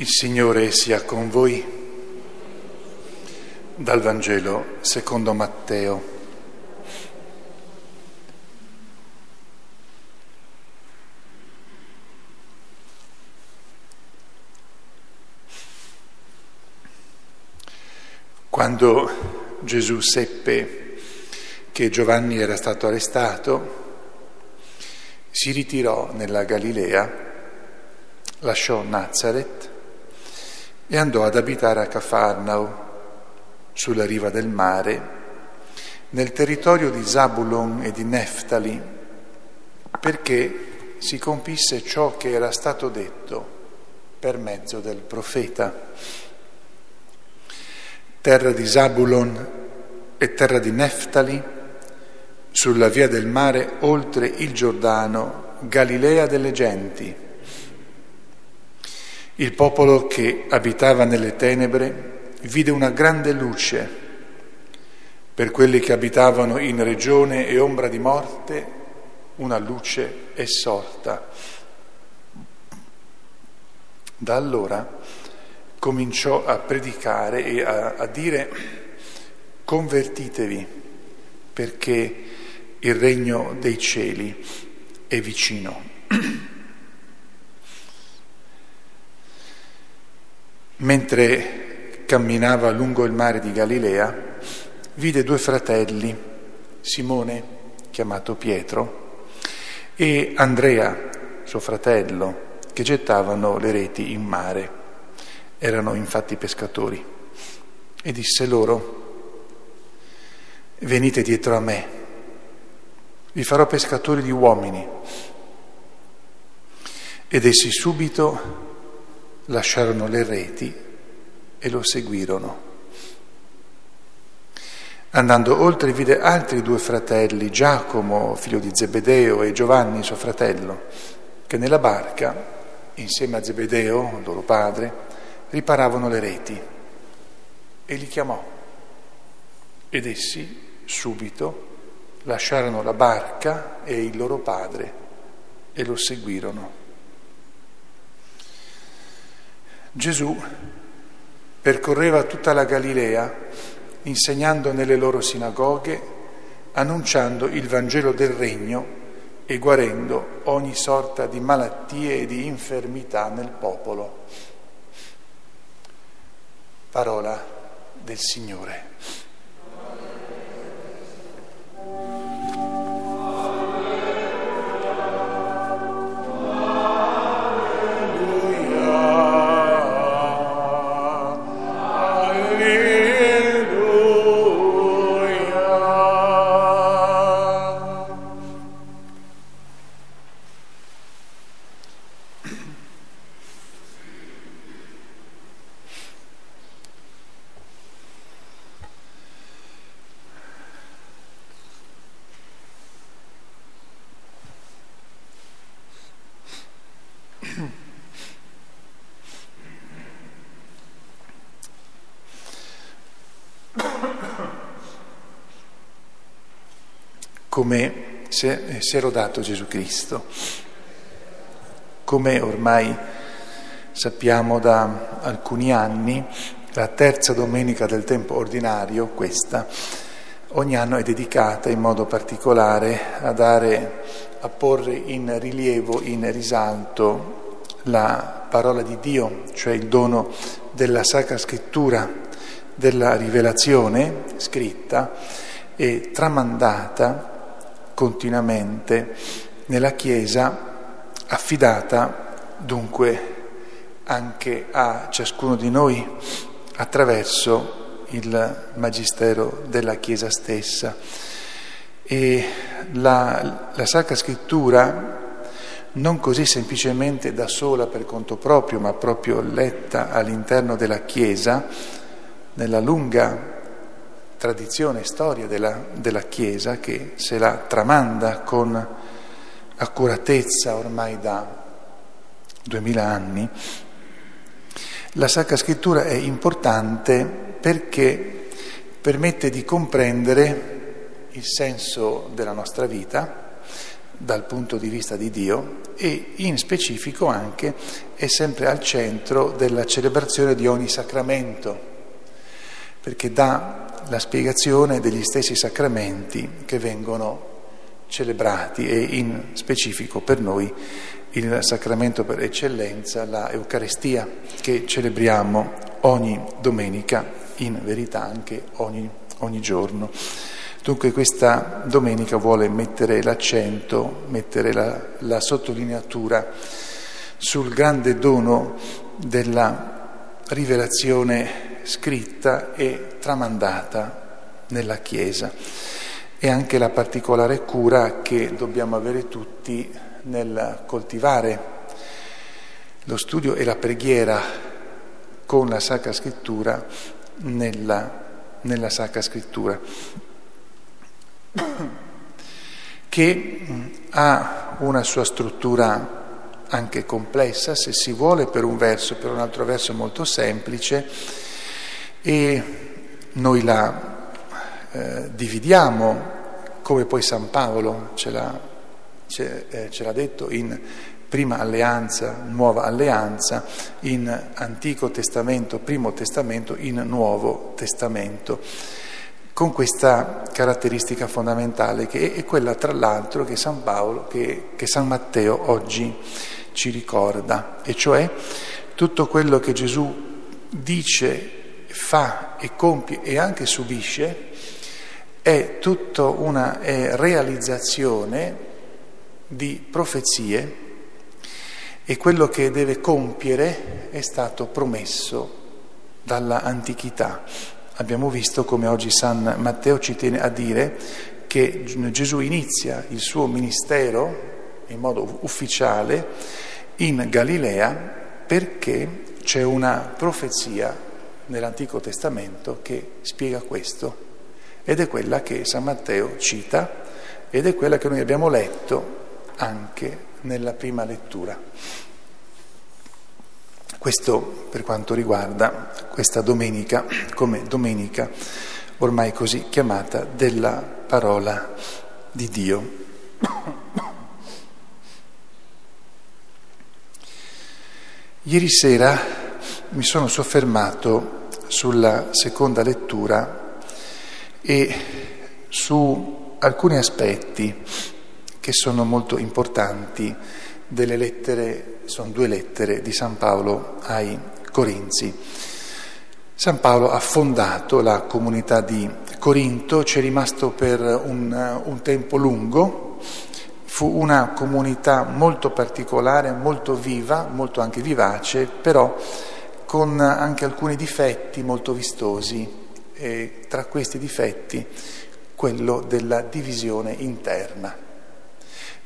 Il Signore sia con voi. Dal Vangelo secondo Matteo. Quando Gesù seppe che Giovanni era stato arrestato, si ritirò nella Galilea, lasciò Nazareth e andò ad abitare a Cafarnao, sulla riva del mare, nel territorio di Zabulon e di Neftali, perché si compisse ciò che era stato detto per mezzo del profeta. Terra di Zabulon e terra di Neftali, sulla via del mare oltre il Giordano, Galilea delle genti il popolo che abitava nelle tenebre vide una grande luce. Per quelli che abitavano in regione e ombra di morte, una luce è sorta. Da allora cominciò a predicare e a, a dire convertitevi perché il regno dei cieli è vicino. Mentre camminava lungo il mare di Galilea, vide due fratelli, Simone, chiamato Pietro, e Andrea, suo fratello, che gettavano le reti in mare. Erano infatti pescatori. E disse loro, venite dietro a me, vi farò pescatori di uomini. Ed essi subito lasciarono le reti e lo seguirono. Andando oltre vide altri due fratelli, Giacomo, figlio di Zebedeo, e Giovanni, suo fratello, che nella barca, insieme a Zebedeo, loro padre, riparavano le reti. E li chiamò. Ed essi, subito, lasciarono la barca e il loro padre e lo seguirono. Gesù percorreva tutta la Galilea insegnando nelle loro sinagoghe, annunciando il Vangelo del Regno e guarendo ogni sorta di malattie e di infermità nel popolo. Parola del Signore. Come si è rodato Gesù Cristo, come ormai sappiamo da alcuni anni, la terza domenica del tempo ordinario, questa, ogni anno è dedicata in modo particolare a dare, a porre in rilievo, in risalto la parola di Dio, cioè il dono della Sacra Scrittura, della rivelazione scritta e tramandata continuamente nella Chiesa, affidata dunque anche a ciascuno di noi attraverso il Magistero della Chiesa stessa. E la, la Sacra Scrittura, non così semplicemente da sola per conto proprio, ma proprio letta all'interno della Chiesa, nella lunga tradizione e storia della, della Chiesa che se la tramanda con accuratezza ormai da duemila anni, la Sacra Scrittura è importante perché permette di comprendere il senso della nostra vita, dal punto di vista di Dio e in specifico anche è sempre al centro della celebrazione di ogni sacramento, perché dà la spiegazione degli stessi sacramenti che vengono celebrati e in specifico per noi il sacramento per eccellenza, la Eucaristia, che celebriamo ogni domenica, in verità anche ogni, ogni giorno. Dunque questa domenica vuole mettere l'accento, mettere la, la sottolineatura sul grande dono della rivelazione scritta e tramandata nella Chiesa. E anche la particolare cura che dobbiamo avere tutti nel coltivare lo studio e la preghiera con la Sacra Scrittura nella, nella Sacra Scrittura, che ha una sua struttura anche complessa, se si vuole, per un verso, per un altro verso molto semplice, e noi la eh, dividiamo, come poi San Paolo ce l'ha, ce, eh, ce l'ha detto in prima alleanza, nuova alleanza, in Antico Testamento, Primo Testamento, in Nuovo Testamento, con questa caratteristica fondamentale che è quella tra l'altro che San Paolo, che, che San Matteo oggi ci ricorda, e cioè tutto quello che Gesù dice, fa e compie e anche subisce è tutta una è realizzazione di profezie e quello che deve compiere è stato promesso dalla antichità. Abbiamo visto come oggi San Matteo ci tiene a dire che Gesù inizia il suo ministero in modo ufficiale in Galilea perché c'è una profezia nell'Antico Testamento che spiega questo ed è quella che San Matteo cita ed è quella che noi abbiamo letto anche nella prima lettura. Questo per quanto riguarda questa domenica, come domenica ormai così chiamata della parola di Dio. Ieri sera mi sono soffermato sulla seconda lettura e su alcuni aspetti che sono molto importanti delle lettere, sono due lettere di San Paolo ai Corinzi. San Paolo ha fondato la comunità di Corinto, ci è rimasto per un, un tempo lungo, fu una comunità molto particolare, molto viva, molto anche vivace, però con anche alcuni difetti molto vistosi e tra questi difetti quello della divisione interna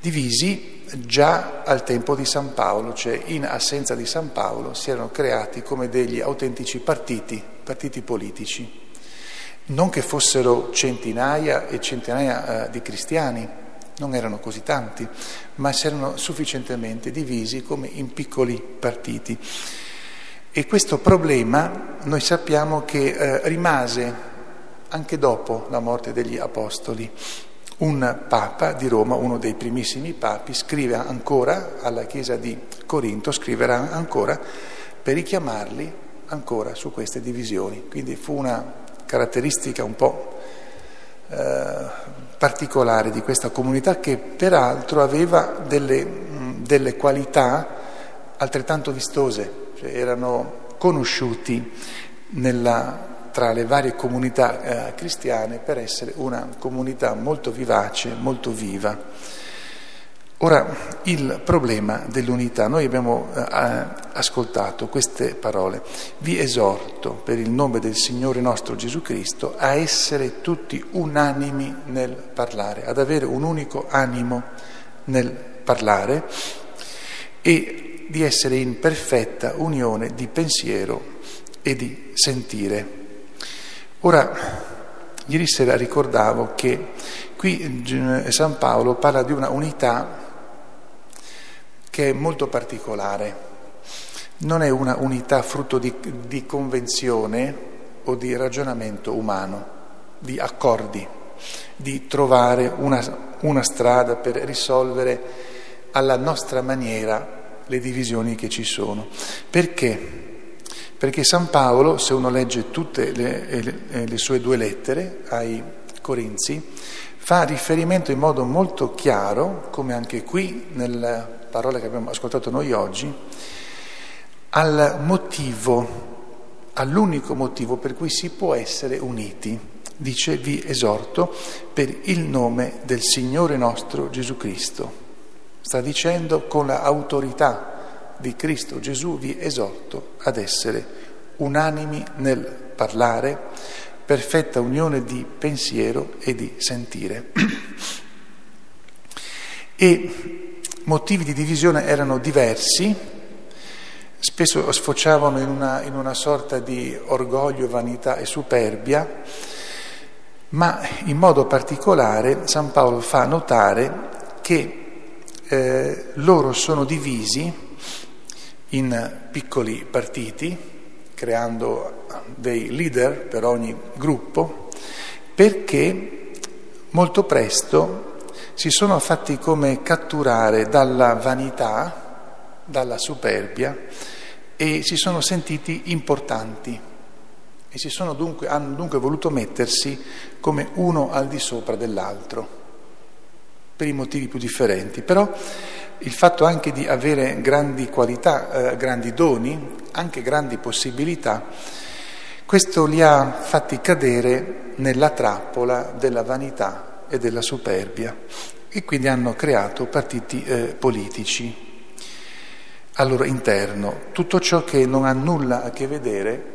divisi già al tempo di San Paolo, cioè in assenza di San Paolo si erano creati come degli autentici partiti, partiti politici, non che fossero centinaia e centinaia eh, di cristiani, non erano così tanti, ma si erano sufficientemente divisi come in piccoli partiti. E questo problema noi sappiamo che eh, rimase anche dopo la morte degli Apostoli. Un papa di Roma, uno dei primissimi papi, scrive ancora alla chiesa di Corinto, scriverà ancora per richiamarli ancora su queste divisioni. Quindi fu una caratteristica un po' eh, particolare di questa comunità che peraltro aveva delle, mh, delle qualità altrettanto vistose, cioè erano conosciuti nella tra le varie comunità eh, cristiane per essere una comunità molto vivace, molto viva. Ora, il problema dell'unità, noi abbiamo eh, ascoltato queste parole, vi esorto per il nome del Signore nostro Gesù Cristo a essere tutti unanimi nel parlare, ad avere un unico animo nel parlare e di essere in perfetta unione di pensiero e di sentire. Ora, ieri sera ricordavo che qui San Paolo parla di una unità che è molto particolare. Non è una unità frutto di, di convenzione o di ragionamento umano, di accordi, di trovare una, una strada per risolvere alla nostra maniera le divisioni che ci sono. Perché? Perché San Paolo, se uno legge tutte le, le, le sue due lettere ai Corinzi, fa riferimento in modo molto chiaro, come anche qui nella parola che abbiamo ascoltato noi oggi, al motivo, all'unico motivo per cui si può essere uniti. Dice, vi esorto per il nome del Signore nostro Gesù Cristo. Sta dicendo con l'autorità di Cristo Gesù vi esorto ad essere unanimi nel parlare, perfetta unione di pensiero e di sentire. E motivi di divisione erano diversi, spesso sfociavano in una, in una sorta di orgoglio, vanità e superbia, ma in modo particolare San Paolo fa notare che eh, loro sono divisi in piccoli partiti, creando dei leader per ogni gruppo, perché molto presto si sono fatti come catturare dalla vanità, dalla superbia e si sono sentiti importanti. E dunque, hanno dunque voluto mettersi come uno al di sopra dell'altro, per i motivi più differenti. Però il fatto anche di avere grandi qualità, eh, grandi doni, anche grandi possibilità, questo li ha fatti cadere nella trappola della vanità e della superbia e quindi hanno creato partiti eh, politici al loro interno, tutto ciò che non ha nulla a che vedere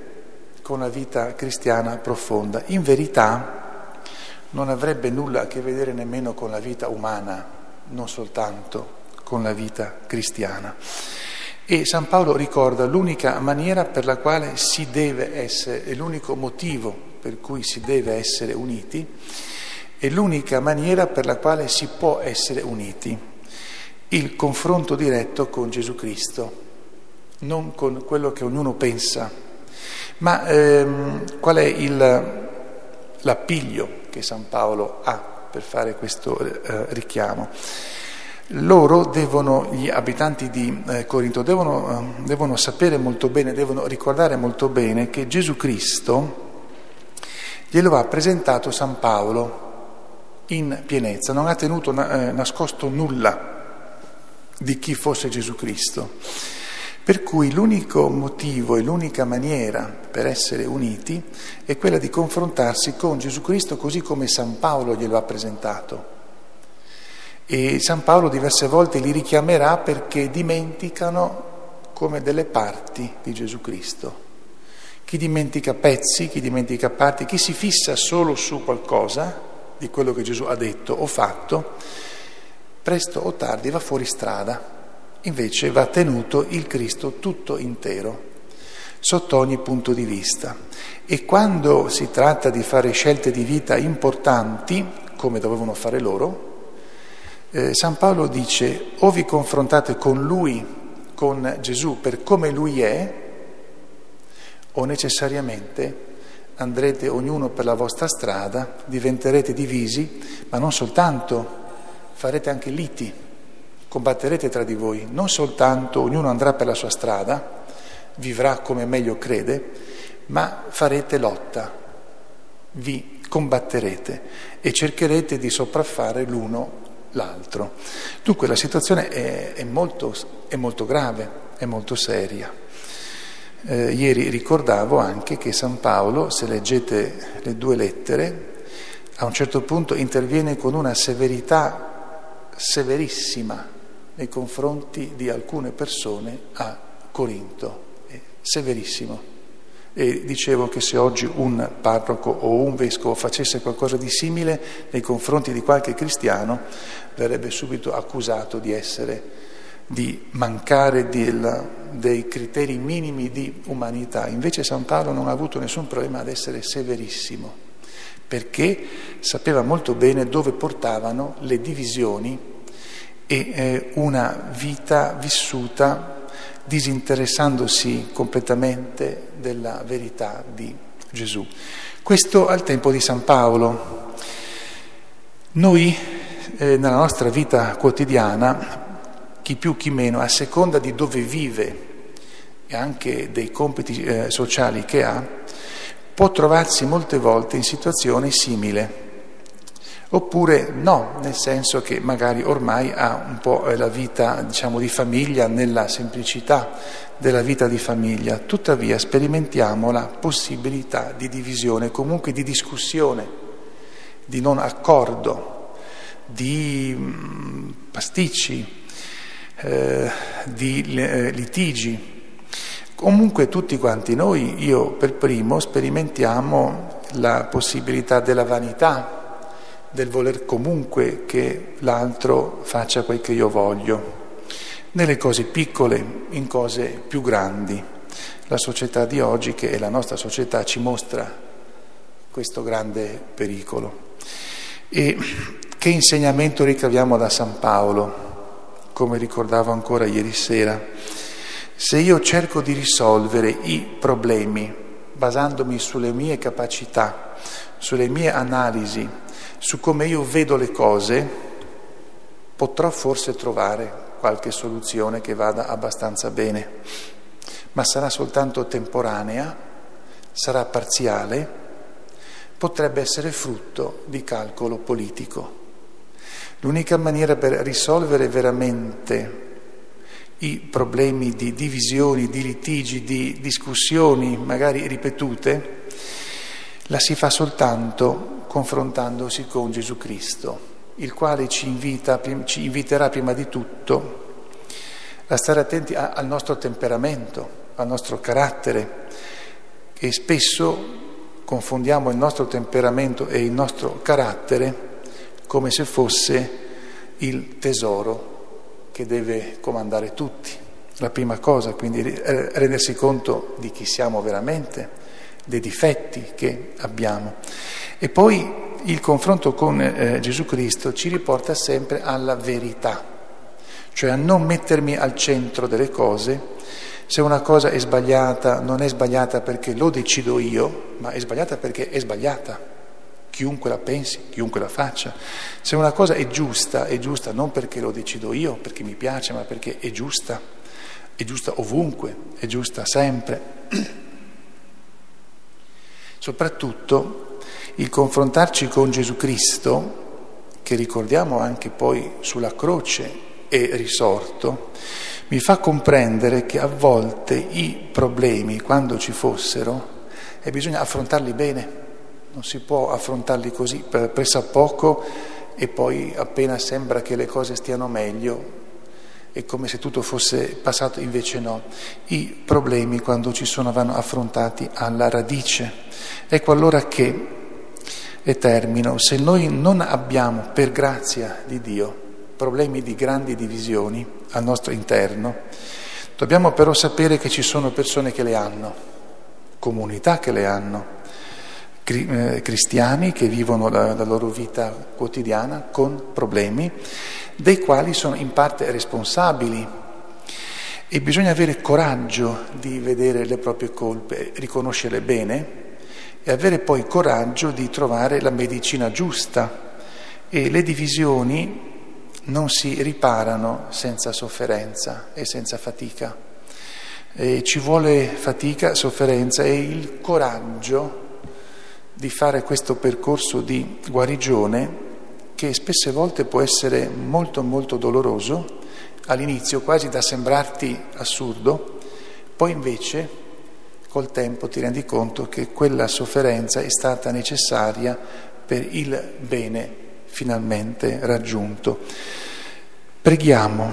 con la vita cristiana profonda. In verità non avrebbe nulla a che vedere nemmeno con la vita umana, non soltanto con la vita cristiana. E San Paolo ricorda l'unica maniera per la quale si deve essere, e l'unico motivo per cui si deve essere uniti, è l'unica maniera per la quale si può essere uniti, il confronto diretto con Gesù Cristo, non con quello che ognuno pensa, ma ehm, qual è il, l'appiglio che San Paolo ha per fare questo eh, richiamo? Loro devono, gli abitanti di eh, Corinto, devono, eh, devono sapere molto bene, devono ricordare molto bene che Gesù Cristo glielo ha presentato San Paolo in pienezza, non ha tenuto eh, nascosto nulla di chi fosse Gesù Cristo. Per cui l'unico motivo e l'unica maniera per essere uniti è quella di confrontarsi con Gesù Cristo così come San Paolo glielo ha presentato. E San Paolo diverse volte li richiamerà perché dimenticano come delle parti di Gesù Cristo. Chi dimentica pezzi, chi dimentica parti, chi si fissa solo su qualcosa di quello che Gesù ha detto o fatto, presto o tardi va fuori strada. Invece va tenuto il Cristo tutto intero, sotto ogni punto di vista. E quando si tratta di fare scelte di vita importanti, come dovevano fare loro, eh, San Paolo dice o vi confrontate con lui, con Gesù, per come lui è, o necessariamente andrete ognuno per la vostra strada, diventerete divisi, ma non soltanto, farete anche liti, combatterete tra di voi, non soltanto ognuno andrà per la sua strada, vivrà come meglio crede, ma farete lotta, vi combatterete e cercherete di sopraffare l'uno l'altro. Dunque la situazione è, è, molto, è molto, grave, è molto seria. Eh, ieri ricordavo anche che San Paolo, se leggete le due lettere, a un certo punto interviene con una severità severissima nei confronti di alcune persone a Corinto, è severissimo. E dicevo che se oggi un parroco o un vescovo facesse qualcosa di simile nei confronti di qualche cristiano, verrebbe subito accusato di essere, di mancare del, dei criteri minimi di umanità. Invece San Paolo non ha avuto nessun problema ad essere severissimo, perché sapeva molto bene dove portavano le divisioni e eh, una vita vissuta disinteressandosi completamente della verità di Gesù. Questo al tempo di San Paolo. Noi eh, nella nostra vita quotidiana, chi più chi meno, a seconda di dove vive e anche dei compiti eh, sociali che ha, può trovarsi molte volte in situazioni simili. Oppure no, nel senso che magari ormai ha un po' eh, la vita diciamo, di famiglia nella semplicità della vita di famiglia, tuttavia sperimentiamo la possibilità di divisione, comunque di discussione, di non accordo, di mm, pasticci, eh, di eh, litigi. Comunque tutti quanti noi, io per primo, sperimentiamo la possibilità della vanità, del voler comunque che l'altro faccia quel che io voglio, nelle cose piccole, in cose più grandi. La società di oggi, che è la nostra società, ci mostra questo grande pericolo. E che insegnamento ricaviamo da San Paolo, come ricordavo ancora ieri sera? Se io cerco di risolvere i problemi basandomi sulle mie capacità, sulle mie analisi, su come io vedo le cose, potrò forse trovare qualche soluzione che vada abbastanza bene, ma sarà soltanto temporanea, sarà parziale, potrebbe essere frutto di calcolo politico. L'unica maniera per risolvere veramente i problemi di divisioni, di litigi, di discussioni magari ripetute, la si fa soltanto confrontandosi con Gesù Cristo, il quale ci, invita, ci inviterà prima di tutto a stare attenti al nostro temperamento, al nostro carattere, che spesso confondiamo il nostro temperamento e il nostro carattere come se fosse il tesoro che deve comandare tutti. La prima cosa, quindi, è rendersi conto di chi siamo veramente, dei difetti che abbiamo. E poi il confronto con eh, Gesù Cristo ci riporta sempre alla verità, cioè a non mettermi al centro delle cose. Se una cosa è sbagliata, non è sbagliata perché lo decido io, ma è sbagliata perché è sbagliata. Chiunque la pensi, chiunque la faccia. Se una cosa è giusta, è giusta non perché lo decido io, perché mi piace, ma perché è giusta. È giusta ovunque, è giusta sempre. Soprattutto il confrontarci con Gesù Cristo, che ricordiamo anche poi sulla croce è risorto, mi fa comprendere che a volte i problemi, quando ci fossero, bisogna affrontarli bene, non si può affrontarli così pressa poco e poi appena sembra che le cose stiano meglio è come se tutto fosse passato, invece no. I problemi quando ci sono vanno affrontati alla radice. Ecco allora che, e termino, se noi non abbiamo per grazia di Dio problemi di grandi divisioni al nostro interno, dobbiamo però sapere che ci sono persone che le hanno, comunità che le hanno, cristiani che vivono la, la loro vita quotidiana con problemi dei quali sono in parte responsabili e bisogna avere coraggio di vedere le proprie colpe, riconoscerle bene e avere poi coraggio di trovare la medicina giusta e le divisioni non si riparano senza sofferenza e senza fatica. E ci vuole fatica, sofferenza e il coraggio di fare questo percorso di guarigione che spesse volte può essere molto molto doloroso, all'inizio quasi da sembrarti assurdo, poi invece col tempo ti rendi conto che quella sofferenza è stata necessaria per il bene finalmente raggiunto. Preghiamo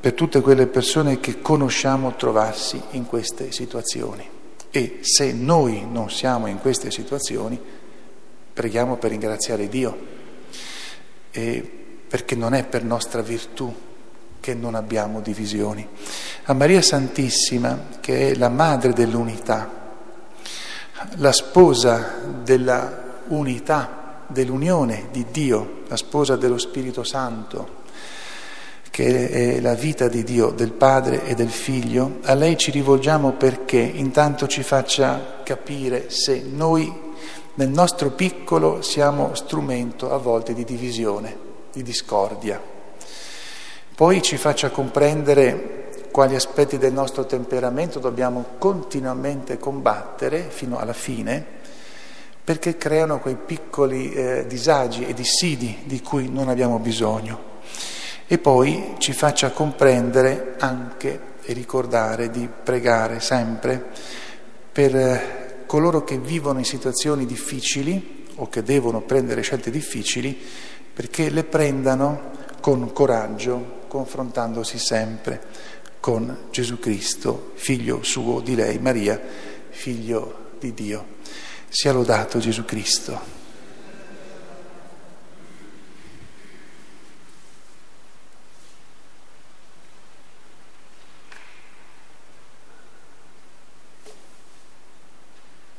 per tutte quelle persone che conosciamo trovarsi in queste situazioni. E se noi non siamo in queste situazioni, preghiamo per ringraziare Dio, perché non è per nostra virtù che non abbiamo divisioni. A Maria Santissima, che è la madre dell'unità, la sposa della unità, dell'unione di Dio, la sposa dello Spirito Santo, che è la vita di Dio, del Padre e del Figlio, a lei ci rivolgiamo perché intanto ci faccia capire se noi nel nostro piccolo siamo strumento a volte di divisione, di discordia. Poi ci faccia comprendere quali aspetti del nostro temperamento dobbiamo continuamente combattere fino alla fine, perché creano quei piccoli eh, disagi e dissidi di cui non abbiamo bisogno. E poi ci faccia comprendere anche e ricordare di pregare sempre per eh, coloro che vivono in situazioni difficili o che devono prendere scelte difficili perché le prendano con coraggio, confrontandosi sempre con Gesù Cristo, figlio suo di lei, Maria, figlio di Dio. Sia lodato Gesù Cristo.